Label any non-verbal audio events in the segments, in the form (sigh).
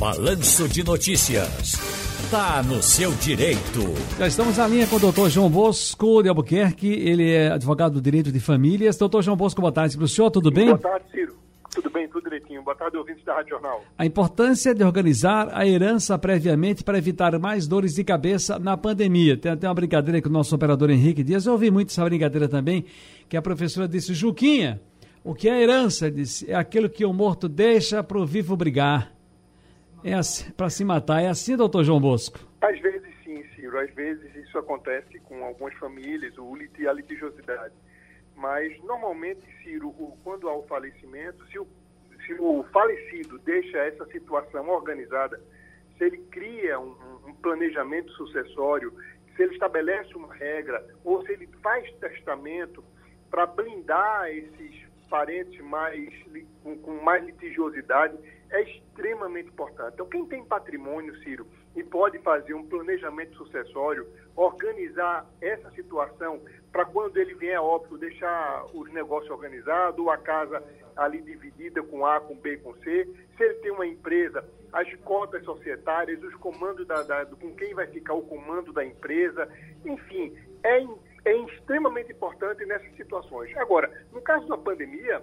Balanço de Notícias. Tá no seu direito. Já estamos na linha com o doutor João Bosco de Albuquerque. Ele é advogado do direito de famílias. Doutor João Bosco, boa tarde para o senhor, tudo bem? Boa tarde, Ciro. Tudo bem, tudo direitinho. Boa tarde, ouvintes da Rádio Jornal. A importância de organizar a herança previamente para evitar mais dores de cabeça na pandemia. Tem até uma brincadeira com o nosso operador Henrique Dias. Eu ouvi muito essa brincadeira também, que a professora disse, Juquinha, o que é herança? Disse, é aquilo que o morto deixa para o vivo brigar. É assim, para se matar. É assim, doutor João Bosco? Às vezes sim, Ciro. Às vezes isso acontece com algumas famílias, o lit a litigiosidade. Mas, normalmente, Ciro, quando há o falecimento, se o, se o falecido deixa essa situação organizada, se ele cria um, um planejamento sucessório, se ele estabelece uma regra, ou se ele faz testamento para blindar esses parentes mais, com, com mais litigiosidade, é extremamente importante. Então, quem tem patrimônio, Ciro, e pode fazer um planejamento sucessório, organizar essa situação para quando ele vier óbito deixar os negócios organizados, a casa ali dividida com A, com B, com C. Se ele tem uma empresa, as cotas societárias, os comandos da, da com quem vai ficar o comando da empresa, enfim, é, é extremamente importante nessas situações. Agora, no caso da pandemia,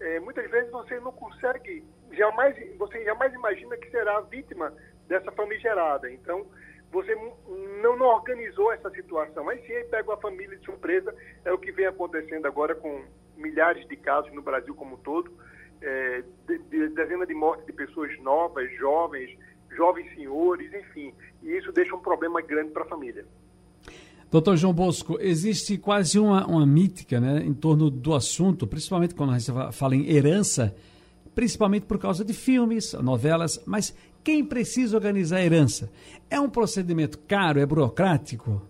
é, muitas vezes você não consegue, jamais, você jamais imagina que será vítima dessa famigerada. Então, você não, não organizou essa situação. Mas sim, pega a família de surpresa, é o que vem acontecendo agora com milhares de casos no Brasil como um todo, é, de, de, dezenas de mortes de pessoas novas, jovens, jovens senhores, enfim. E isso deixa um problema grande para a família. Doutor João Bosco, existe quase uma, uma mítica né, em torno do assunto, principalmente quando a gente fala em herança, principalmente por causa de filmes, novelas, mas quem precisa organizar a herança? É um procedimento caro, é burocrático?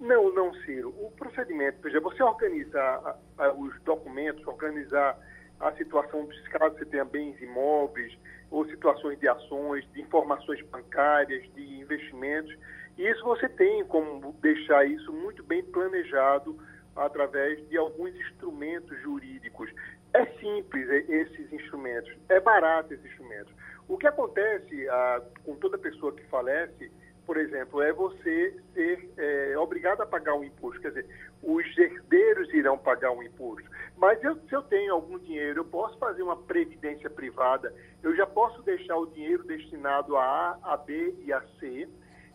Não, não, Ciro. O procedimento, veja, você organizar os documentos, organizar a situação, caso você tenha bens imóveis, ou situações de ações, de informações bancárias, de investimentos, e isso você tem como deixar isso muito bem planejado através de alguns instrumentos jurídicos. É simples esses instrumentos, é barato esses instrumentos. O que acontece ah, com toda pessoa que falece, por exemplo, é você ser é, obrigado a pagar um imposto. Quer dizer, os herdeiros irão pagar um imposto. Mas eu, se eu tenho algum dinheiro, eu posso fazer uma previdência privada, eu já posso deixar o dinheiro destinado a A, a B e a C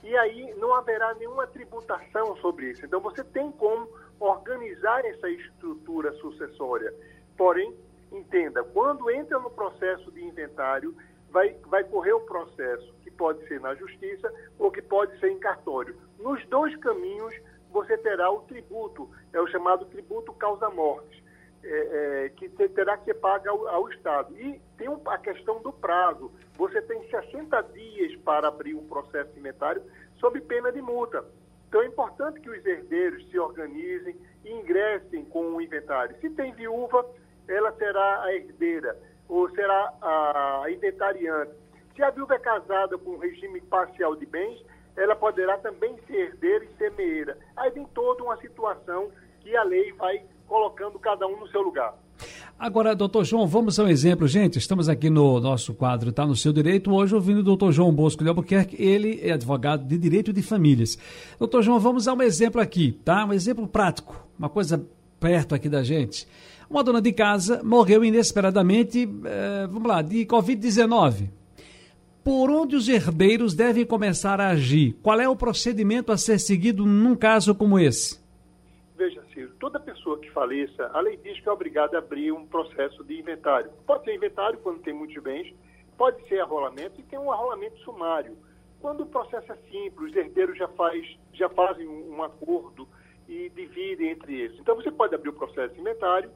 e aí não haverá nenhuma tributação sobre isso. Então você tem como organizar essa estrutura sucessória. Porém, entenda, quando entra no processo de inventário, vai, vai correr o processo que pode ser na justiça ou que pode ser em cartório. Nos dois caminhos, você terá o tributo, é o chamado tributo causa-mortes é, é, que terá que ser paga ao, ao, Estado. E tem um, a questão do prazo. Você tem 60 dias para abrir um processo inventário sob pena de multa. Então é importante que os herdeiros se organizem e ingressem com o inventário. Se tem viúva, ela será a herdeira ou será a inventariante. Se a viúva é casada com regime parcial de bens, ela poderá também ser herdeira e semeeira. Aí vem toda uma situação que a lei vai colocando cada um no seu lugar. Agora, doutor João, vamos a um exemplo. Gente, estamos aqui no nosso quadro Está no Seu Direito, hoje ouvindo o doutor João Bosco de Albuquerque, ele é advogado de Direito de Famílias. Doutor João, vamos a um exemplo aqui, tá? Um exemplo prático, uma coisa perto aqui da gente. Uma dona de casa morreu inesperadamente, eh, vamos lá, de Covid-19. Por onde os herdeiros devem começar a agir? Qual é o procedimento a ser seguido num caso como esse? Toda pessoa que faleça, a lei diz que é obrigada a abrir um processo de inventário. Pode ser inventário quando tem muitos bens, pode ser arrolamento e tem um arrolamento sumário. Quando o processo é simples, os herdeiros já, faz, já fazem um, um acordo e dividem entre eles. Então você pode abrir o processo de inventário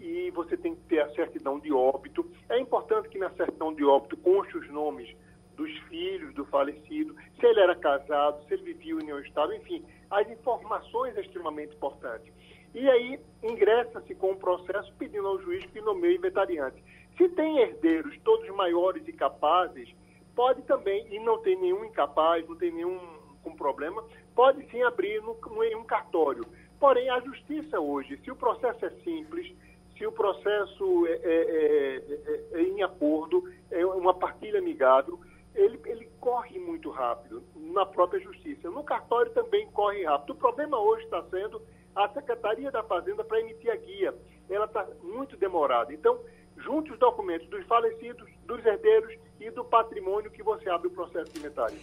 e você tem que ter a certidão de óbito. É importante que na certidão de óbito conste os nomes dos filhos do falecido, se ele era casado, se ele vivia em união estável, enfim, as informações é extremamente importantes. E aí ingressa-se com um processo pedindo ao juiz que nomeie inventariante. Se tem herdeiros, todos maiores e capazes, pode também, e não tem nenhum incapaz, não tem nenhum com problema, pode sim abrir no, em um cartório. Porém, a justiça hoje, se o processo é simples, se o processo é, é, é, é em acordo, é uma partilha Semigado, ele, ele corre muito rápido na própria justiça. No cartório também corre rápido. O problema hoje está sendo a Secretaria da Fazenda para emitir a guia. Ela está muito demorada. Então, junte os documentos dos falecidos, dos herdeiros e do patrimônio que você abre o processo inventário.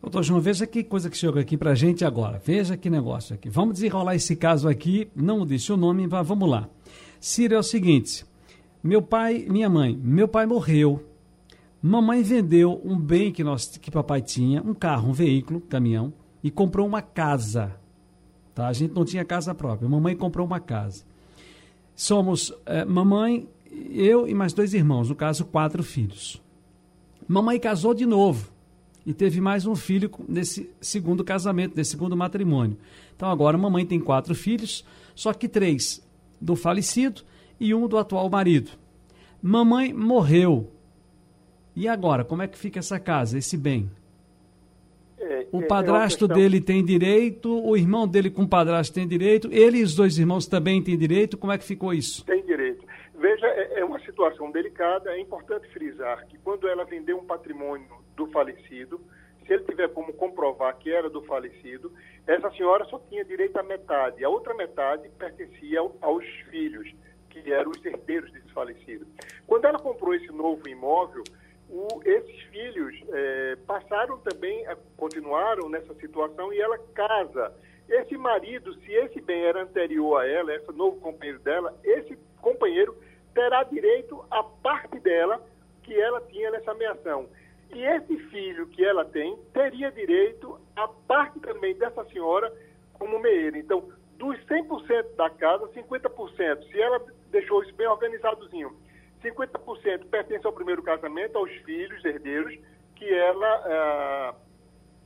Doutor João, veja que coisa que chegou aqui para a gente agora. Veja que negócio aqui. Vamos desenrolar esse caso aqui. Não disse o nome, mas vamos lá. Ciro é o seguinte: meu pai, minha mãe, meu pai morreu. Mamãe vendeu um bem que, nós, que papai tinha, um carro, um veículo, caminhão, e comprou uma casa. Tá? A gente não tinha casa própria. Mamãe comprou uma casa. Somos é, mamãe, eu e mais dois irmãos, no caso, quatro filhos. Mamãe casou de novo e teve mais um filho nesse segundo casamento, nesse segundo matrimônio. Então agora mamãe tem quatro filhos, só que três do falecido e um do atual marido. Mamãe morreu. E agora, como é que fica essa casa, esse bem? É, o é, é padrasto é dele tem direito, o irmão dele com o padrasto tem direito, ele e os dois irmãos também têm direito. Como é que ficou isso? Tem direito. Veja, é, é uma situação delicada. É importante frisar que quando ela vendeu um patrimônio do falecido, se ele tiver como comprovar que era do falecido, essa senhora só tinha direito à metade. A outra metade pertencia aos filhos, que eram os herdeiros desse falecido. Quando ela comprou esse novo imóvel, o, esses filhos é, passaram também, continuaram nessa situação e ela casa. Esse marido, se esse bem era anterior a ela, esse novo companheiro dela, esse companheiro terá direito à parte dela que ela tinha nessa ameação. E esse filho que ela tem teria direito à parte também dessa senhora como meeira. Então, dos 100% da casa, 50%, se ela deixou isso bem organizadozinho, 50% pertence ao primeiro casamento, aos filhos, herdeiros, que ela ah,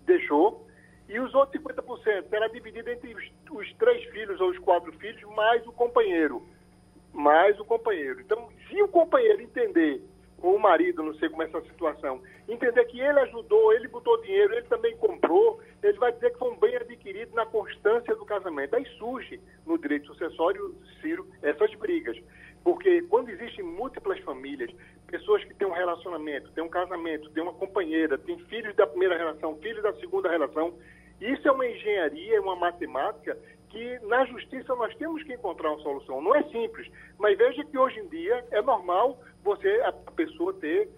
deixou, e os outros 50% será dividido entre os, os três filhos ou os quatro filhos, mais o companheiro mais o companheiro. Então, se o companheiro entender, ou o marido, não sei como é essa situação, entender que ele ajudou, ele botou dinheiro, ele também comprou, ele vai dizer que foi um bem adquirido na constância do casamento. Aí surge no direito sucessório, Ciro, essas brigas. Porque quando existem múltiplas famílias, pessoas que têm um relacionamento, têm um casamento, têm uma companheira, têm filhos da primeira relação, filhos da segunda relação, isso é uma engenharia, é uma matemática que na justiça nós temos que encontrar uma solução. Não é simples, mas veja que hoje em dia é normal você, a pessoa ter,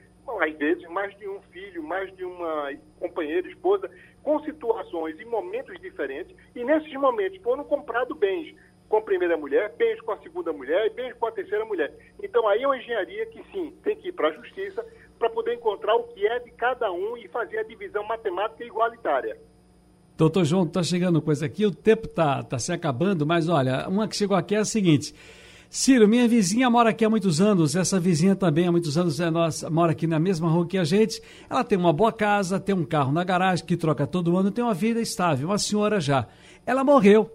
às vezes, mais de um filho, mais de uma companheira, esposa, com situações e momentos diferentes, e nesses momentos foram comprados bens com a primeira mulher, bens com a segunda mulher e bens com a terceira mulher. Então aí é uma engenharia que sim, tem que ir para a justiça para poder encontrar o que é de cada um e fazer a divisão matemática igualitária. Doutor João, está chegando coisa aqui, o tempo está tá se acabando, mas olha, uma que chegou aqui é a seguinte. Ciro, minha vizinha mora aqui há muitos anos, essa vizinha também há muitos anos é nossa, mora aqui na mesma rua que a gente. Ela tem uma boa casa, tem um carro na garagem que troca todo ano, tem uma vida estável, uma senhora já. Ela morreu.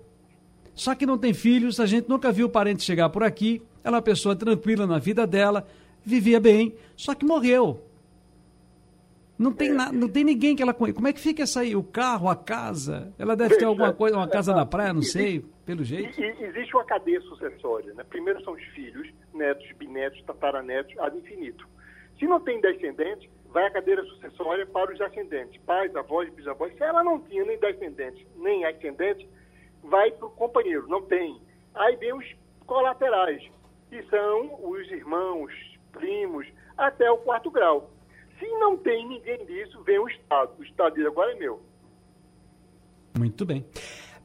Só que não tem filhos, a gente nunca viu parente chegar por aqui. Ela é uma pessoa tranquila na vida dela, vivia bem, só que morreu. Não tem, na, não tem ninguém que ela conheça. Como é que fica essa aí? O carro, a casa? Ela deve ter alguma coisa, uma casa na praia, não sei, pelo jeito. Existe uma cadeia sucessória. Né? Primeiro são os filhos, netos, bisnetos, tataranetos, ad infinito. Se não tem descendente, vai a cadeira sucessória para os ascendentes, pais, avós, bisavós. Se ela não tinha nem descendente, nem ascendente, vai para o companheiro, não tem. Aí vem os colaterais, que são os irmãos, primos, até o quarto grau. Se não tem ninguém disso, vem o Estado. O Estado diz, agora é meu. Muito bem.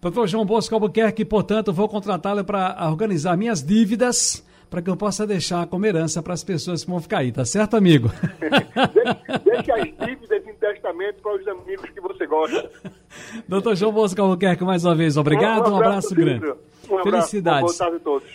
Doutor João Bosco Albuquerque, portanto, vou contratá-lo para organizar minhas dívidas para que eu possa deixar como herança para as pessoas que vão ficar aí, tá certo, amigo? (laughs) Deixe as dívidas em testamento para os amigos que você gosta. Doutor João Bosco Albuquerque, mais uma vez, obrigado, um, abraço, um abraço grande. Um abraço, Felicidades. Boa tarde a todos.